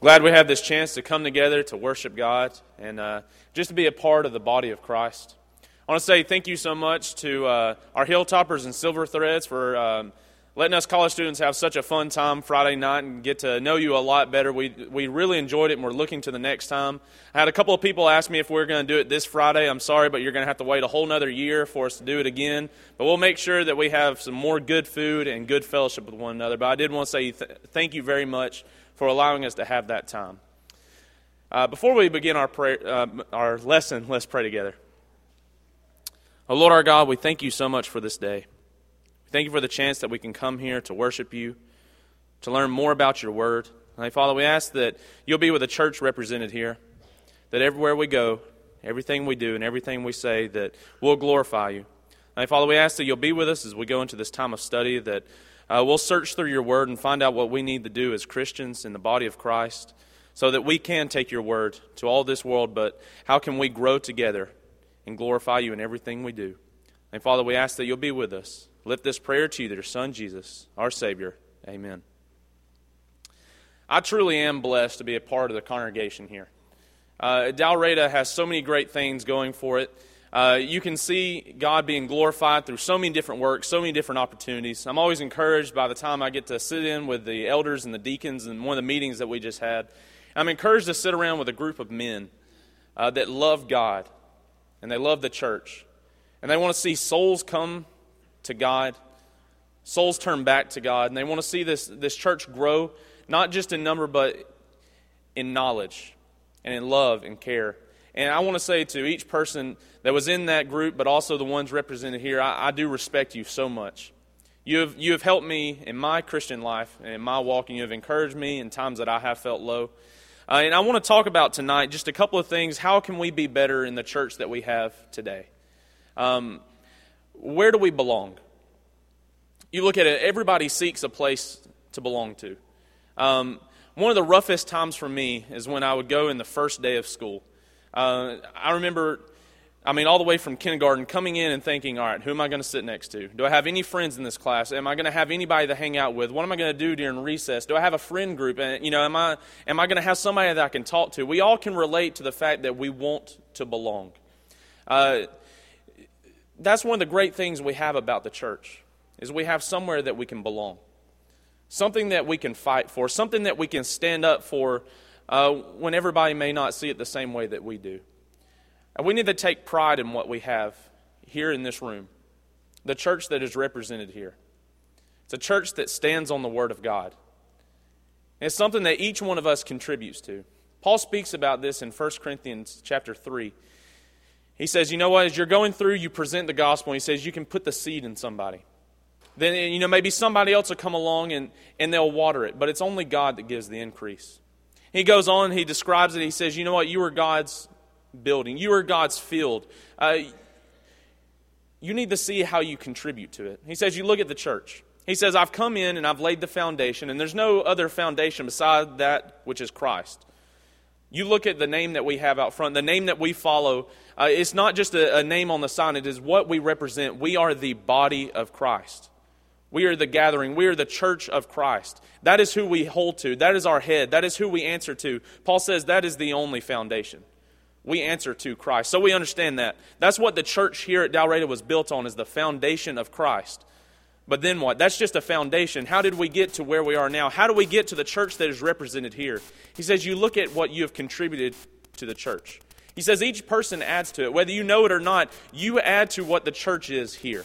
Glad we have this chance to come together to worship God and uh, just to be a part of the body of Christ. I want to say thank you so much to uh, our Hilltoppers and Silver Threads for um, letting us college students have such a fun time Friday night and get to know you a lot better. We, we really enjoyed it and we're looking to the next time. I had a couple of people ask me if we are going to do it this Friday. I'm sorry, but you're going to have to wait a whole nother year for us to do it again. But we'll make sure that we have some more good food and good fellowship with one another. But I did want to say th- thank you very much for allowing us to have that time. Uh, before we begin our, prayer, uh, our lesson, let's pray together. Oh, Lord our God, we thank you so much for this day. We thank you for the chance that we can come here to worship you, to learn more about your word. And Father, we ask that you'll be with the church represented here, that everywhere we go, everything we do, and everything we say, that we'll glorify you. And Father, we ask that you'll be with us as we go into this time of study, that uh, we'll search through your word and find out what we need to do as Christians in the body of Christ so that we can take your word to all this world, but how can we grow together and glorify you in everything we do? And Father, we ask that you'll be with us. Lift this prayer to you, your Son, Jesus, our Savior. Amen. I truly am blessed to be a part of the congregation here. Uh, Dalraida has so many great things going for it. Uh, you can see God being glorified through so many different works, so many different opportunities. I'm always encouraged by the time I get to sit in with the elders and the deacons and one of the meetings that we just had. I'm encouraged to sit around with a group of men uh, that love God and they love the church. And they want to see souls come to God, souls turn back to God, and they want to see this, this church grow, not just in number, but in knowledge and in love and care. And I want to say to each person that was in that group, but also the ones represented here, I, I do respect you so much. You have, you have helped me in my Christian life and in my walking. You have encouraged me in times that I have felt low. Uh, and I want to talk about tonight just a couple of things. How can we be better in the church that we have today? Um, where do we belong? You look at it, everybody seeks a place to belong to. Um, one of the roughest times for me is when I would go in the first day of school. Uh, I remember, I mean, all the way from kindergarten, coming in and thinking, all right, who am I going to sit next to? Do I have any friends in this class? Am I going to have anybody to hang out with? What am I going to do during recess? Do I have a friend group? And, you know, am I, am I going to have somebody that I can talk to? We all can relate to the fact that we want to belong. Uh, that's one of the great things we have about the church is we have somewhere that we can belong something that we can fight for something that we can stand up for uh, when everybody may not see it the same way that we do. And we need to take pride in what we have here in this room, the church that is represented here. It's a church that stands on the Word of God. And it's something that each one of us contributes to. Paul speaks about this in 1 Corinthians chapter 3. He says, you know what, as you're going through, you present the gospel, he says you can put the seed in somebody. Then, you know, maybe somebody else will come along and, and they'll water it, but it's only God that gives the increase. He goes on, he describes it. He says, You know what? You are God's building, you are God's field. Uh, you need to see how you contribute to it. He says, You look at the church. He says, I've come in and I've laid the foundation, and there's no other foundation beside that which is Christ. You look at the name that we have out front, the name that we follow. Uh, it's not just a, a name on the sign, it is what we represent. We are the body of Christ. We are the gathering. We are the church of Christ. That is who we hold to. That is our head. That is who we answer to. Paul says that is the only foundation. We answer to Christ. So we understand that. That's what the church here at Dalraida was built on is the foundation of Christ. But then what? That's just a foundation. How did we get to where we are now? How do we get to the church that is represented here? He says you look at what you have contributed to the church. He says each person adds to it. Whether you know it or not, you add to what the church is here.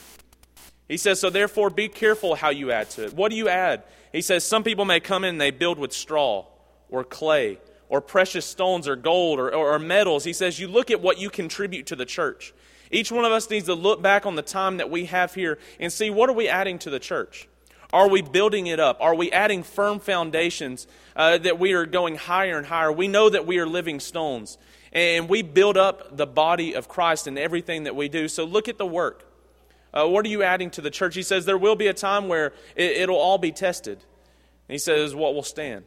He says, So therefore, be careful how you add to it. What do you add? He says, Some people may come in and they build with straw or clay or precious stones or gold or, or, or, metals. He says, You look at what you contribute to the church. Each one of us needs to look back on the time that we have here and see what are we adding to the church? Are we building it up? Are we adding firm foundations uh, that we are going higher and higher? We know that we are living stones and we build up the body of Christ in everything that we do. So look at the work. Uh, what are you adding to the church? He says there will be a time where it, will all be tested. And he says, What will stand?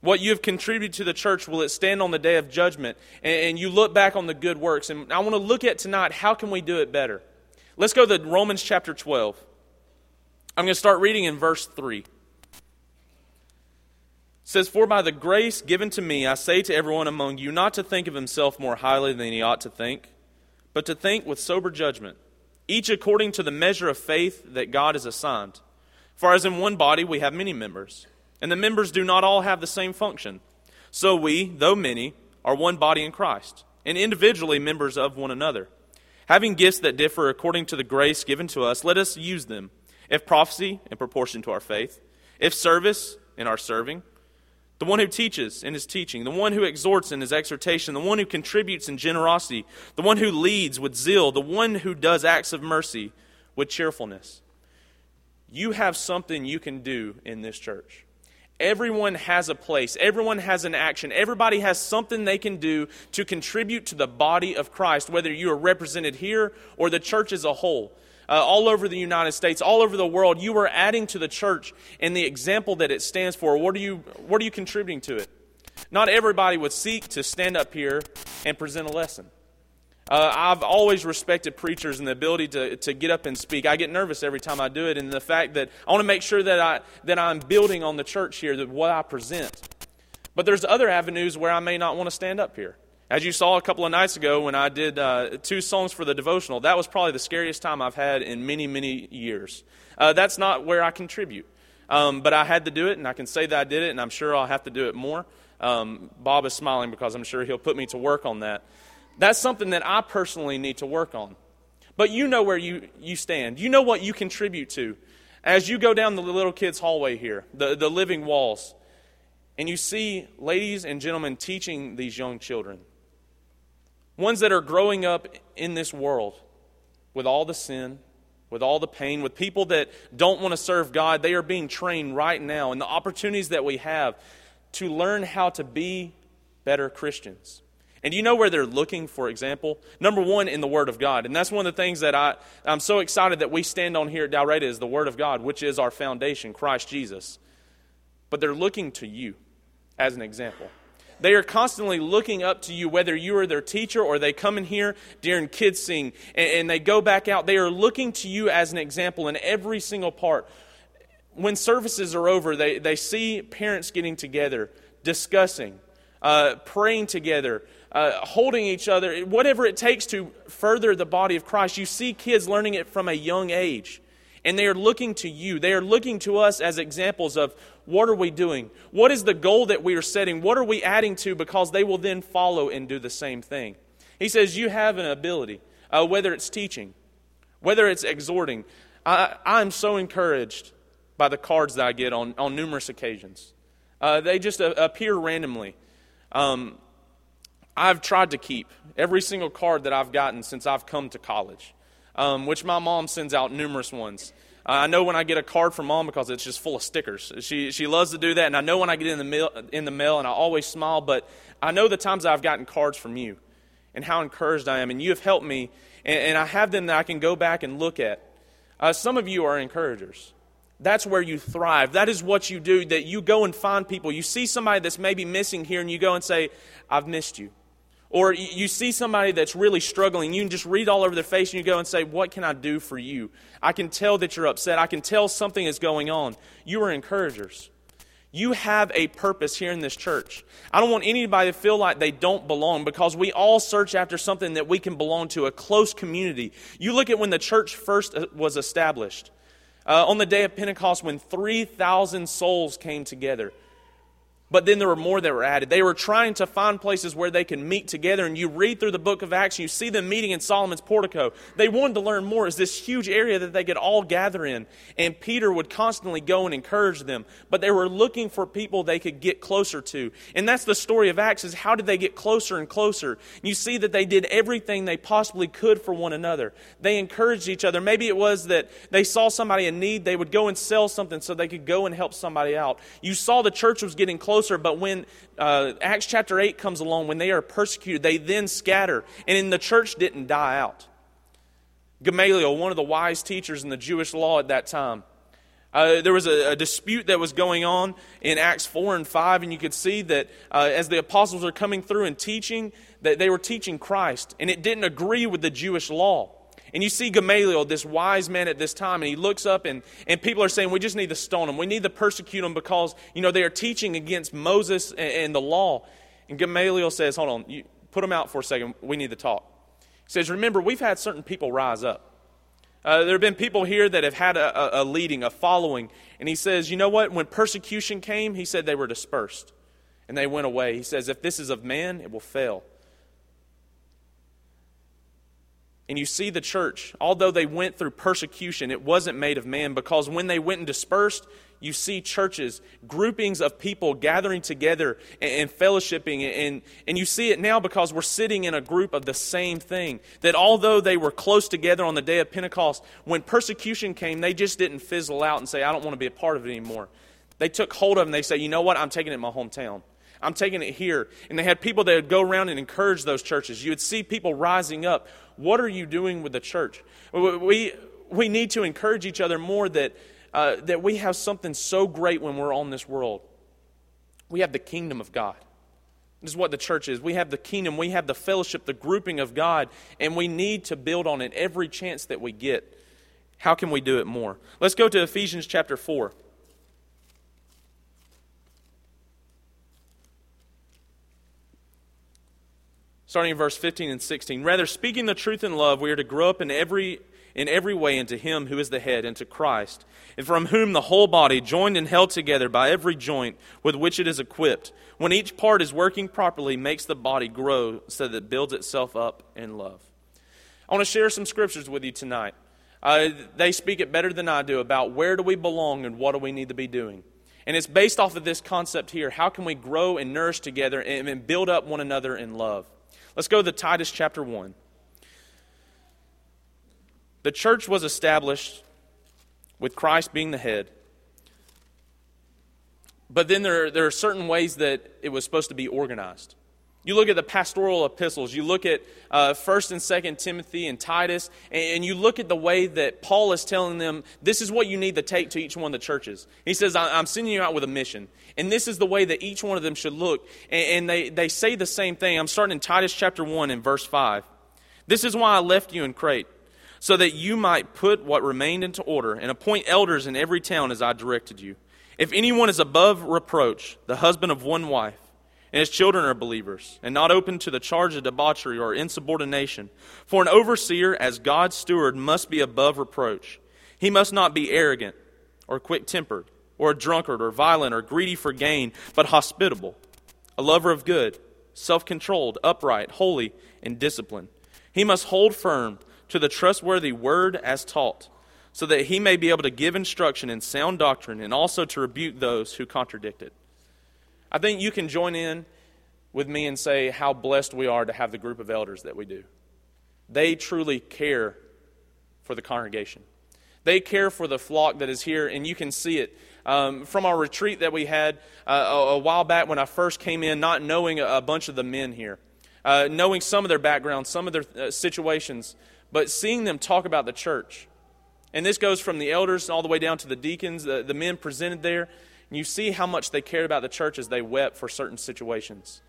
What you have contributed to the church, will it stand on the day of judgment? And, and you look back on the good works. And I want to look at tonight how can we do it better? Let's go to Romans chapter 12. I'm going to start reading in verse 3. It says, For by the grace given to me, I say to everyone among you not to think of himself more highly than he ought to think, but to think with sober judgment, each according to the measure of faith that God has assigned. For as in one body we have many members, and the members do not all have the same function. So we, though many, are one body in Christ, and individually members of one another. Having gifts that differ according to the grace given to us, let us use them. If prophecy, in proportion to our faith, if service, in our serving, the one who teaches in his teaching, the one who exhorts in his exhortation, the one who contributes in generosity, the one who leads with zeal, the one who does acts of mercy with cheerfulness. You have something you can do in this church. Everyone has a place. Everyone has an action. Everybody has something they can do to contribute to the body of Christ, whether you are represented here or the church as a whole. Uh, all over the United States, all over the world, you are adding to the church and the example that it stands for. What are you, what are you contributing to it? Not everybody would seek to stand up here and present a lesson. Uh, I've always respected preachers and the ability to, to get up and speak. I get nervous every time I do it, and the fact that I want to make sure that, I, that I'm building on the church here, that what I present. But there's other avenues where I may not want to stand up here. As you saw a couple of nights ago when I did uh, two songs for the devotional, that was probably the scariest time I've had in many, many years. Uh, that's not where I contribute. Um, but I had to do it, and I can say that I did it, and I'm sure I'll have to do it more. Um, Bob is smiling because I'm sure he'll put me to work on that. That's something that I personally need to work on. But you know where you, you stand. You know what you contribute to. As you go down the little kids' hallway here, the, the living walls, and you see ladies and gentlemen teaching these young children, ones that are growing up in this world with all the sin, with all the pain, with people that don't want to serve God, they are being trained right now. And the opportunities that we have to learn how to be better Christians. And you know where they're looking for example? Number one, in the Word of God. And that's one of the things that I, I'm so excited that we stand on here at Dalraida is the Word of God, which is our foundation, Christ Jesus. But they're looking to you as an example. They are constantly looking up to you, whether you are their teacher or they come in here during kids sing and, and they go back out. They are looking to you as an example in every single part. When services are over, they, they see parents getting together, discussing, uh, praying together, uh, holding each other, whatever it takes to further the body of Christ. You see kids learning it from a young age. And they are looking to you. They are looking to us as examples of what are we doing? What is the goal that we are setting? What are we adding to? Because they will then follow and do the same thing. He says, You have an ability, uh, whether it's teaching, whether it's exhorting. I, I'm so encouraged by the cards that I get on, on numerous occasions. Uh, they just uh, appear randomly. Um, I've tried to keep every single card that I've gotten since I've come to college, um, which my mom sends out numerous ones. I know when I get a card from mom because it's just full of stickers. She, she loves to do that, and I know when I get in the, mail, in the mail, and I always smile, but I know the times I've gotten cards from you and how encouraged I am, and you have helped me, and, and I have them that I can go back and look at. Uh, some of you are encouragers. That's where you thrive. That is what you do, that you go and find people. You see somebody that's maybe missing here, and you go and say, I've missed you. Or you see somebody that's really struggling, you can just read all over their face and you go and say, What can I do for you? I can tell that you're upset. I can tell something is going on. You are encouragers. You have a purpose here in this church. I don't want anybody to feel like they don't belong because we all search after something that we can belong to, a close community. You look at when the church first uh, was established. Uh, on the day of Pentecost, when 3,000 souls came together, but then there were more that were added. They were trying to find places where they can meet together. And you read through the book of Acts, you see them meeting in Solomon's portico. They wanted to learn more. It's this huge area that they could all gather in. And Peter would constantly go and encourage them. But they were looking for people they could get closer to. And that's the story of Acts is how did they get closer and closer? You see that they did everything they possibly could for one another. They encouraged each other. Maybe it was that they saw somebody in need, they would go and sell something so they could go and help somebody out. You saw the church was getting closer closer, but when uh, Acts chapter 8 comes along, when they are persecuted, they then scatter. And in the church didn't die out. Gamaliel, one of the wise teachers in the Jewish law at that time, uh, there was a, a, dispute that was going on in Acts 4 and 5, and you could see that uh, as the apostles are coming through and teaching, that they were teaching Christ, and it didn't agree with the Jewish law. And you see Gamaliel, this wise man at this time, and he looks up and, and people are saying, we just need to stone him. We need to persecute him because, you know, they are teaching against Moses and, and the law. And Gamaliel says, hold on, you, put him out for a second. We need to talk. He says, remember, we've had certain people rise up. Uh, there have been people here that have had a, a, a leading, a following. And he says, you know what? When persecution came, he said they were dispersed and they went away. He says, if this is of man, it will fail. And you see the church, although they went through persecution, it wasn't made of man because when they went and dispersed, you see churches, groupings of people gathering together and, fellowshipping. And, and you see it now because we're sitting in a group of the same thing. That although they were close together on the day of Pentecost, when persecution came, they just didn't fizzle out and say, I don't want to be a part of it anymore. They took hold of it and they say, you know what? I'm taking it in my hometown. I'm taking it here. And they had people that would go around and encourage those churches. You would see people rising up. What are you doing with the church? We, we need to encourage each other more that, uh, that we have something so great when we're on this world. We have the kingdom of God. This is what the church is. We have the kingdom, we have the fellowship, the grouping of God, and we need to build on it every chance that we get. How can we do it more? Let's go to Ephesians chapter 4. Starting in verse 15 and 16. Rather, speaking the truth in love, we are to grow up in every, in every way into Him who is the head, into Christ, and from whom the whole body, joined and held together by every joint with which it is equipped, when each part is working properly, makes the body grow so that it builds itself up in love. I want to share some scriptures with you tonight. Uh, they speak it better than I do about where do we belong and what do we need to be doing. And it's based off of this concept here. How can we grow and nourish together and, and build up one another in love? Let's go to Titus chapter 1. The church was established with Christ being the head. But then there, there are certain ways that it was supposed to be organized. You look at the pastoral epistles, you look at uh, 1st and 2nd Timothy and Titus, and, you look at the way that Paul is telling them this is what you need to take to each one of the churches. He says, I'm sending you out with a mission. And this is the way that each one of them should look. And, and they, they say the same thing. I'm starting in Titus chapter 1 and verse 5. This is why I left you in Crete, so that you might put what remained into order and appoint elders in every town as I directed you. If anyone is above reproach, the husband of one wife, and his children are believers, and not open to the charge of debauchery or insubordination. For an overseer, as God's steward, must be above reproach. He must not be arrogant, or quick tempered, or a drunkard, or violent, or greedy for gain, but hospitable, a lover of good, self controlled, upright, holy, and disciplined. He must hold firm to the trustworthy word as taught, so that he may be able to give instruction in sound doctrine and also to rebuke those who contradict it. I think you can join in with me and say how blessed we are to have the group of elders that we do. They truly care for the congregation. They care for the flock that is here, and you can see it. Um, from our retreat that we had uh, a, a, while back when I first came in, not knowing a, a bunch of the men here, uh, knowing some of their backgrounds, some of their uh, situations, but seeing them talk about the church. And this goes from the elders all the way down to the deacons, the, the men presented there. You see how much they cared about the church as they wept for certain situations.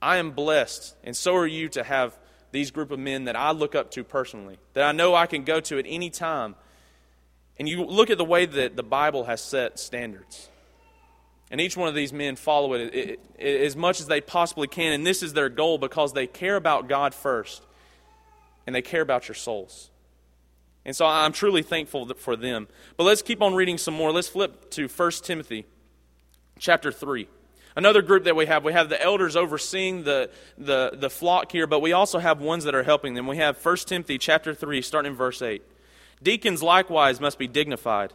I am blessed, and so are you, to have these group of men that I look up to personally, that I know I can go to at any time. And you look at the way that the Bible has set standards. And each one of these men follow it, it, it as much as they possibly can. And this is their goal because they care about God first and they care about your souls. And so I'm truly thankful for them. But let's keep on reading some more. Let's flip to 1 Timothy chapter 3. Another group that we have, we have the elders overseeing the, the, the flock here, but we also have ones that are helping them. We have 1 Timothy chapter 3, starting in verse 8. Deacons likewise must be dignified,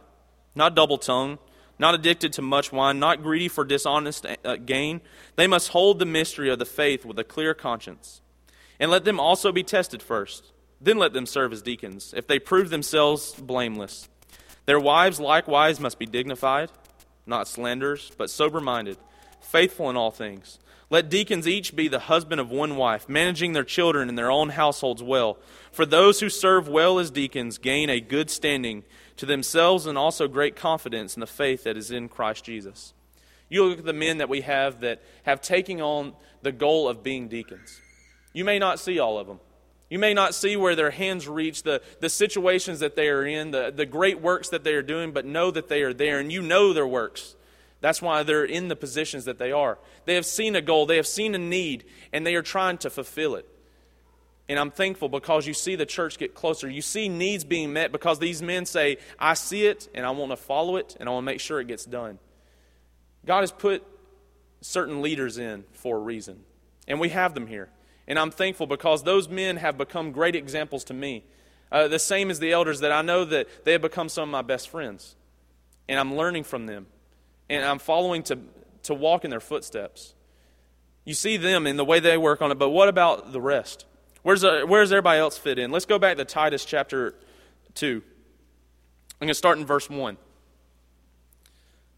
not double tongued, not addicted to much wine, not greedy for dishonest uh, gain. They must hold the mystery of the faith with a clear conscience. And let them also be tested first. Then let them serve as deacons, if they prove themselves blameless. Their wives likewise must be dignified not slanderers, but sober minded, faithful in all things. Let deacons each be the husband of one wife, managing their children and their own households well. For those who serve well as deacons gain a good standing to themselves and also great confidence in the faith that is in Christ Jesus. You look at the men that we have that have taken on the goal of being deacons. You may not see all of them. You may not see where their hands reach, the, the situations that they are in, the, the great works that they are doing, but know that they are there, and you know their works. That's why they're in the positions that they are. They have seen a goal, they have seen a need, and they are trying to fulfill it. And I'm thankful because you see the church get closer. You see needs being met because these men say, I see it and I want to follow it and I want to make sure it gets done. God has put certain leaders in for a reason, and we have them here. And I'm thankful because those men have become great examples to me. Uh, the same as the elders, that I know that they have become some of my best friends. And I'm learning from them. And I'm following to, to walk in their footsteps. You see them in the way they work on it, but what about the rest? Where's, uh, where's everybody else fit in? Let's go back to Titus chapter 2. I'm going to start in verse 1.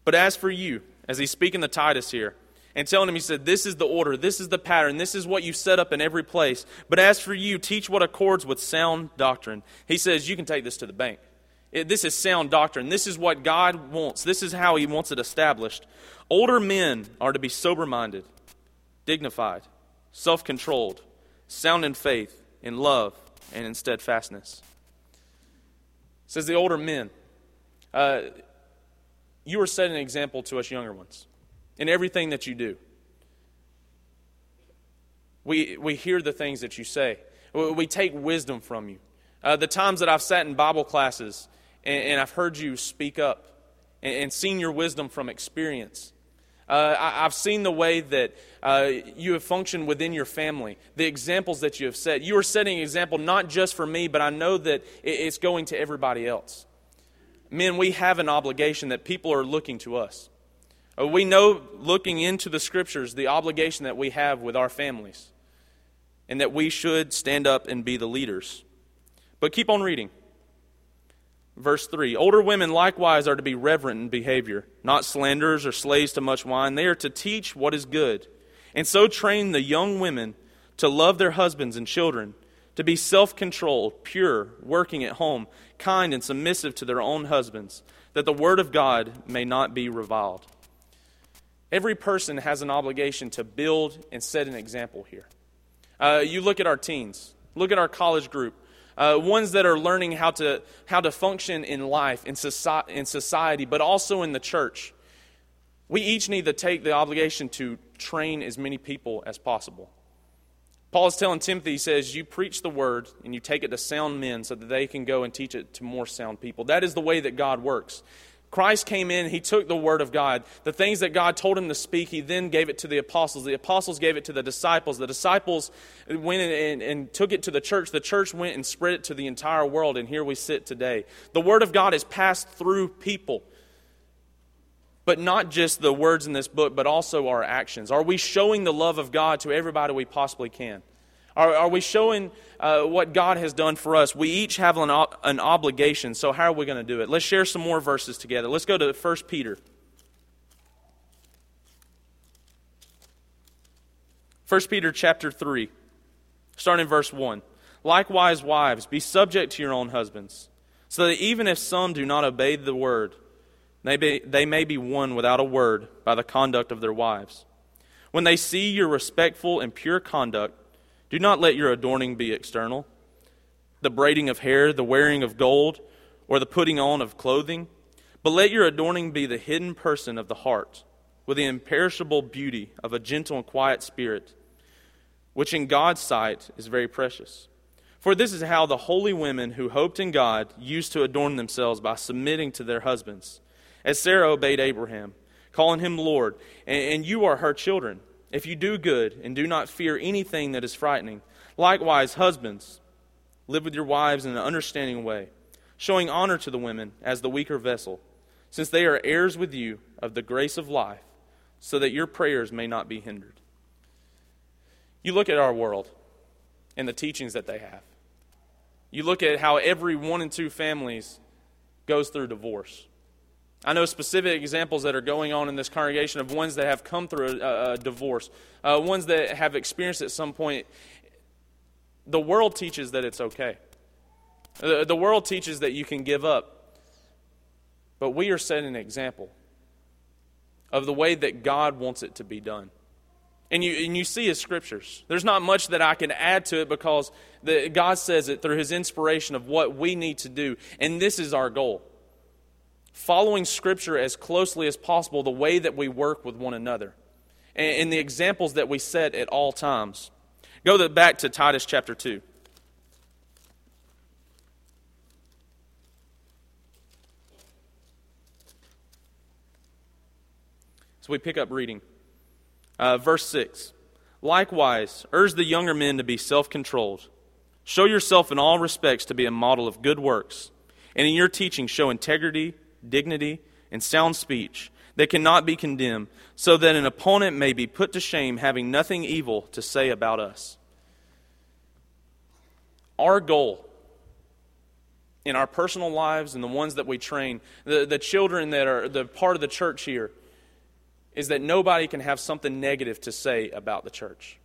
But as for you, as he's speaking to Titus here, and telling him, he said, This is the order, this is the pattern, this is what you set up in every place. But as for you, teach what accords with sound doctrine. He says, You can take this to the bank. It, this is sound doctrine. This is what God wants. This is how He wants it established. Older men are to be sober minded, dignified, self controlled sound in faith, in love, and in steadfastness. It says the older men, uh, you are setting an example to us younger ones in everything that you do. We, we hear the things that you say. We take wisdom from you. Uh, the times that I've sat in Bible classes and, and I've heard you speak up and, and seen your wisdom from experience uh, I, have seen the way that uh, you have functioned within your family, the examples that you have set. You are setting an example not just for me, but I know that it's going to everybody else. Men, we have an obligation that people are looking to us. Uh, we know, looking into the scriptures, the obligation that we have with our families, and that we should stand up and be the leaders. But keep on reading. Verse 3 Older women likewise are to be reverent in behavior, not slanderers or slaves to much wine. They are to teach what is good, and so train the young women to love their husbands and children, to be self controlled, pure, working at home, kind and submissive to their own husbands, that the word of God may not be reviled. Every person has an obligation to build and set an example here. Uh, you look at our teens, look at our college group uh, ones that are learning how to, how to function in life, in, soci- in society, but also in the church. We each need to take the obligation to train as many people as possible. Paul is telling Timothy, he says, You preach the word and you take it to sound men so that they can go and teach it to more sound people. That is the way that God works. Christ came in, he took the word of God. The things that God told him to speak, he then gave it to the apostles. The apostles gave it to the disciples. The disciples went and, and, took it to the church. The church went and spread it to the entire world, and here we sit today. The word of God is passed through people. But not just the words in this book, but also our actions. Are we showing the love of God to everybody we possibly can? Are, are we showing uh, what God has done for us? We each have an, an obligation, so how are we going to do it? Let's share some more verses together. Let's go to 1 Peter. 1 Peter chapter 3, starting in verse 1. Likewise, wives, be subject to your own husbands, so that even if some do not obey the word, they, be, they may be won without a word by the conduct of their wives. When they see your respectful and pure conduct, do not let your adorning be external, the braiding of hair, the wearing of gold, or the putting on of clothing, but let your adorning be the hidden person of the heart, with the imperishable beauty of a gentle and quiet spirit, which in God's sight is very precious. For this is how the holy women who hoped in God used to adorn themselves by submitting to their husbands, as Sarah obeyed Abraham, calling him Lord, and you are her children if you do good and do not fear anything that is frightening. Likewise, husbands, live with your wives in an understanding way, showing honor to the women as the weaker vessel, since they are heirs with you of the grace of life, so that your prayers may not be hindered. You look at our world and the teachings that they have. You look at how every one and two families goes through divorce. I know specific examples that are going on in this congregation of ones that have come through a, a divorce, uh, ones that have experienced at some point. The world teaches that it's okay. The, the world teaches that you can give up. But we are setting an example of the way that God wants it to be done. And you, and you see his scriptures. There's not much that I can add to it because the, God says it through his inspiration of what we need to do. And this is our goal. Following scripture as closely as possible, the way that we work with one another, and, and the examples that we set at all times. Go the, back to Titus chapter 2. So we pick up reading. Uh, verse 6 Likewise, urge the younger men to be self controlled. Show yourself in all respects to be a model of good works, and in your teaching show integrity, dignity, and sound speech that cannot be condemned, so that an opponent may be put to shame, having nothing evil to say about us. Our goal in our personal lives and the ones that we train, the, the children that are the part of the church here, is that nobody can have something negative to say about the church.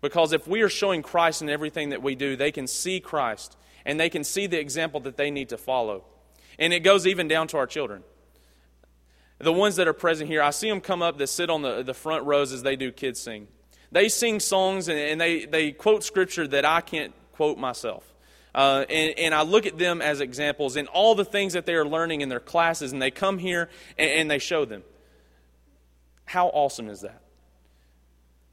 Because if we are showing Christ in everything that we do, they can see Christ and they can see the example that they need to follow. And it goes even down to our children. The ones that are present here, I see them come up that sit on the, the front rows as they do kids sing. They sing songs and, and they, they quote scripture that I can't quote myself. Uh, and, and, I look at them as examples in all the things that they are learning in their classes, and they come here and, and they show them. How awesome is that?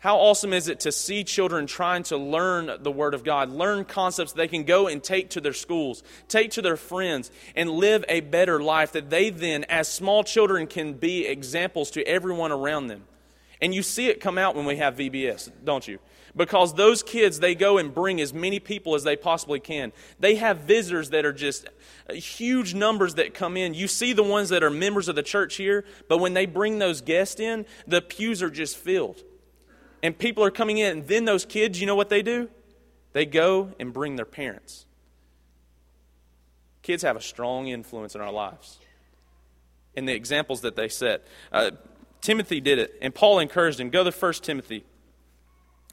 How awesome is it to see children trying to learn the Word of God, learn concepts they can go and take to their schools, take to their friends, and live a better life that they then, as small children, can be examples to everyone around them. And you see it come out when we have VBS, don't you? Because those kids, they go and bring as many people as they possibly can. They have visitors that are just uh, huge numbers that come in. You see the ones that are members of the church here, but when they bring those guests in, the pews are just filled. And people are coming in, and then those kids, you know what they do? They go and bring their parents. Kids have a strong influence in our lives. And the examples that they set. Uh, Timothy did it, and Paul encouraged him. Go to 1 Timothy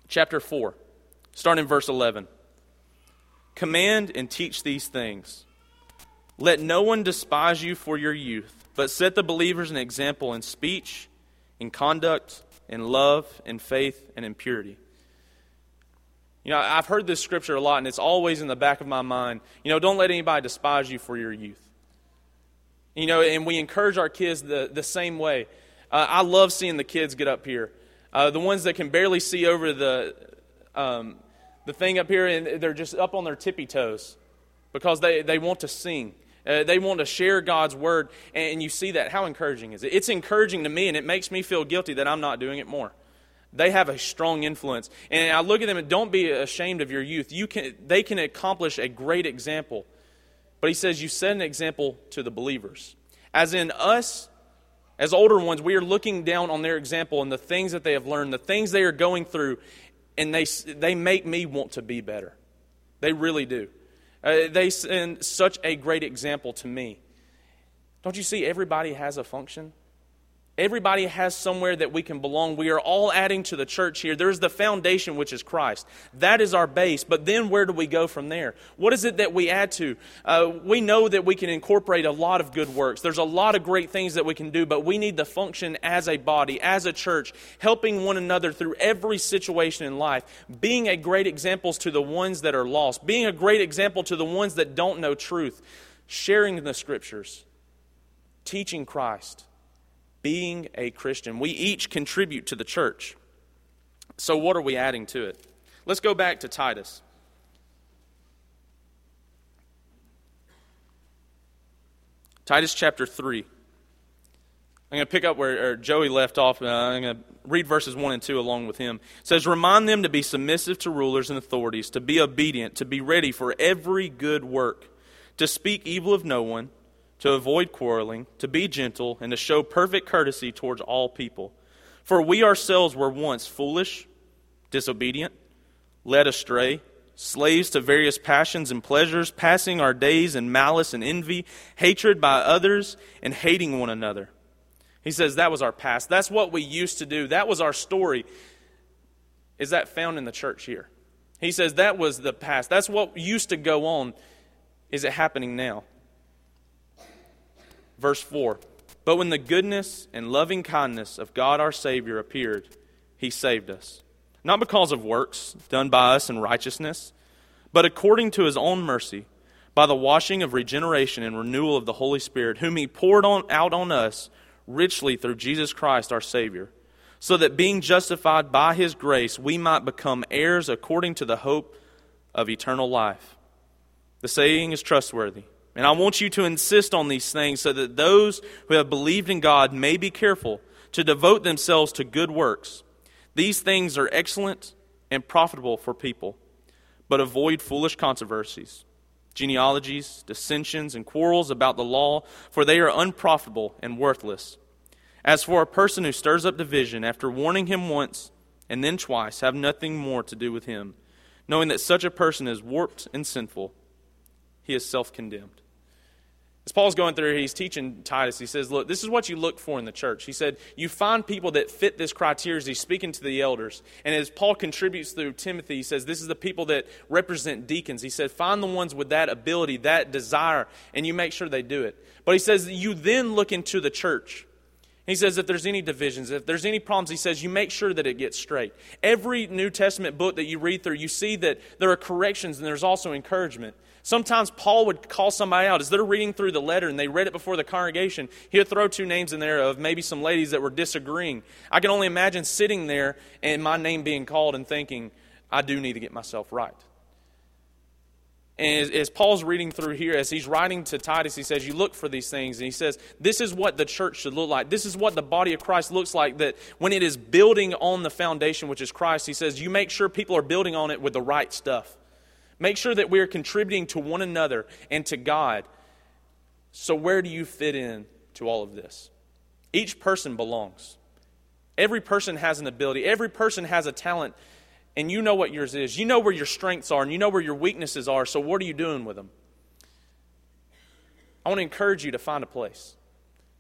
chapter 4, starting in verse 11. Command and teach these things. Let no one despise you for your youth, but set the believers an example in speech, in conduct, in love, in faith, and in purity. You know, I've heard this scripture a lot, and it's always in the back of my mind. You know, don't let anybody despise you for your youth. You know, and we encourage our kids the, the same way. Uh, I love seeing the kids get up here. Uh, the ones that can barely see over the, um, the thing up here, and they're just up on their tippy toes because they, they want to sing. Uh, they want to share God's word, and you see that. How encouraging is it? It's encouraging to me, and it makes me feel guilty that I'm not doing it more. They have a strong influence. And I look at them and don't be ashamed of your youth. You can, they can accomplish a great example. But he says, You set an example to the believers. As in, us as older ones, we are looking down on their example and the things that they have learned, the things they are going through, and they, they make me want to be better. They really do. Uh, they send such a great example to me. Don't you see, everybody has a function? Everybody has somewhere that we can belong. We are all adding to the church here. There's the foundation, which is Christ. That is our base. But then where do we go from there? What is it that we add to? Uh, we know that we can incorporate a lot of good works. There's a lot of great things that we can do, but we need to function as a body, as a church, helping one another through every situation in life, being a great example to the ones that are lost, being a great example to the ones that don't know truth, sharing the scriptures, teaching Christ being a Christian. We each contribute to the church. So, what are we adding to it? Let's go back to Titus. Titus chapter 3. I'm going to pick up where Joey left off. I'm going to read verses 1 and 2 along with him. It says, Remind them to be submissive to rulers and authorities, to be obedient, to be ready for every good work, to speak evil of no one to avoid quarreling, to be gentle, and to show perfect courtesy towards all people. For we ourselves were once foolish, disobedient, led astray, slaves to various passions and pleasures, passing our days in malice and envy, hatred by others, and hating one another. He says that was our past. That's what we used to do. That was our story. Is that found in the church here? He says that was the past. That's what used to go on. Is it happening now? Verse 4 But when the goodness and loving kindness of God our Savior appeared, he saved us, not because of works done by us in righteousness, but according to his own mercy, by the washing of regeneration and renewal of the Holy Spirit, whom he poured on, out on us richly through Jesus Christ our Savior, so that being justified by his grace, we might become heirs according to the hope of eternal life. The saying is trustworthy. And I want you to insist on these things so that those who have believed in God may be careful to devote themselves to good works. These things are excellent and profitable for people, but avoid foolish controversies, genealogies, dissensions, and quarrels about the law, for they are unprofitable and worthless. As for a person who stirs up division after warning him once and then twice, have nothing more to do with him, knowing that such a person is warped and sinful. He is self condemned. As Paul's going through, he's teaching Titus. He says, Look, this is what you look for in the church. He said, You find people that fit this criteria he's speaking to the elders. And as Paul contributes through Timothy, he says, This is the people that represent deacons. He said, Find the ones with that ability, that desire, and you make sure they do it. But he says, You then look into the church. He says, if there's any divisions, if there's any problems, he says, you make sure that it gets straight. Every New Testament book that you read through, you see that there are corrections and there's also encouragement. Sometimes Paul would call somebody out as they're reading through the letter and they read it before the congregation. He would throw two names in there of maybe some ladies that were disagreeing. I can only imagine sitting there and my name being called and thinking, I do need to get myself right. And as, as, Paul's reading through here, as he's writing to Titus, he says, You look for these things. And he says, This is what the church should look like. This is what the body of Christ looks like. That when it is building on the foundation, which is Christ, he says, You make sure people are building on it with the right stuff. Make sure that we are contributing to one another and to God. So, where do you fit in to all of this? Each person belongs. Every person has an ability, every person has a talent, and you know what yours is. You know where your strengths are, and you know where your weaknesses are. So, what are you doing with them? I want to encourage you to find a place,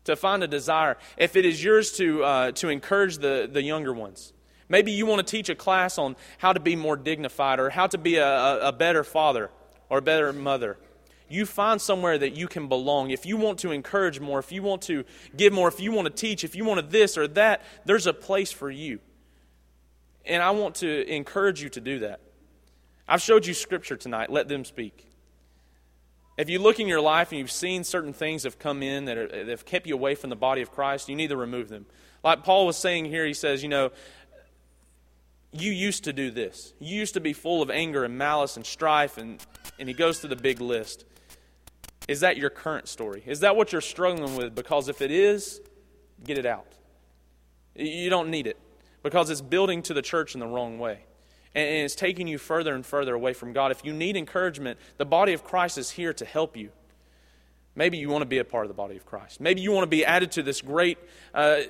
to find a desire. If it is yours to, uh, to encourage the, the younger ones, Maybe you want to teach a class on how to be more dignified or how to be a, a, better father or a better mother. You find somewhere that you can belong. If you want to encourage more, if you want to give more, if you want to teach, if you want to this or that, there's a place for you. And I want to encourage you to do that. I've showed you scripture tonight. Let them speak. If you look in your life and you've seen certain things have come in that, are, that have kept you away from the body of Christ, you need to remove them. Like Paul was saying here, he says, you know, you used to do this. You used to be full of anger and malice and strife, and, and he goes through the big list. Is that your current story? Is that what you're struggling with? Because if it is, get it out. You don't need it because it's building to the church in the wrong way. And it's taking you further and further away from God. If you need encouragement, the body of Christ is here to help you. Maybe you want to be a part of the body of Christ. Maybe you want to be added to this great uh,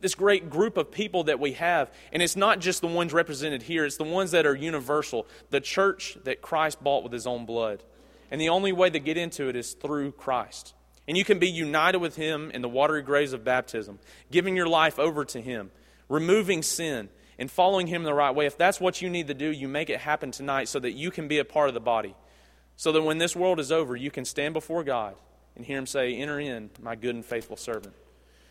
this great group of people that we have. And it's not just the ones represented here, it's the ones that are universal. The church that Christ bought with his own blood. And the only way to get into it is through Christ. And you can be united with him in the watery graves of baptism, giving your life over to him, removing sin, and following him the right way. If that's what you need to do, you make it happen tonight so that you can be a part of the body. So that when this world is over, you can stand before God and hear him say, Enter in, my good and faithful servant.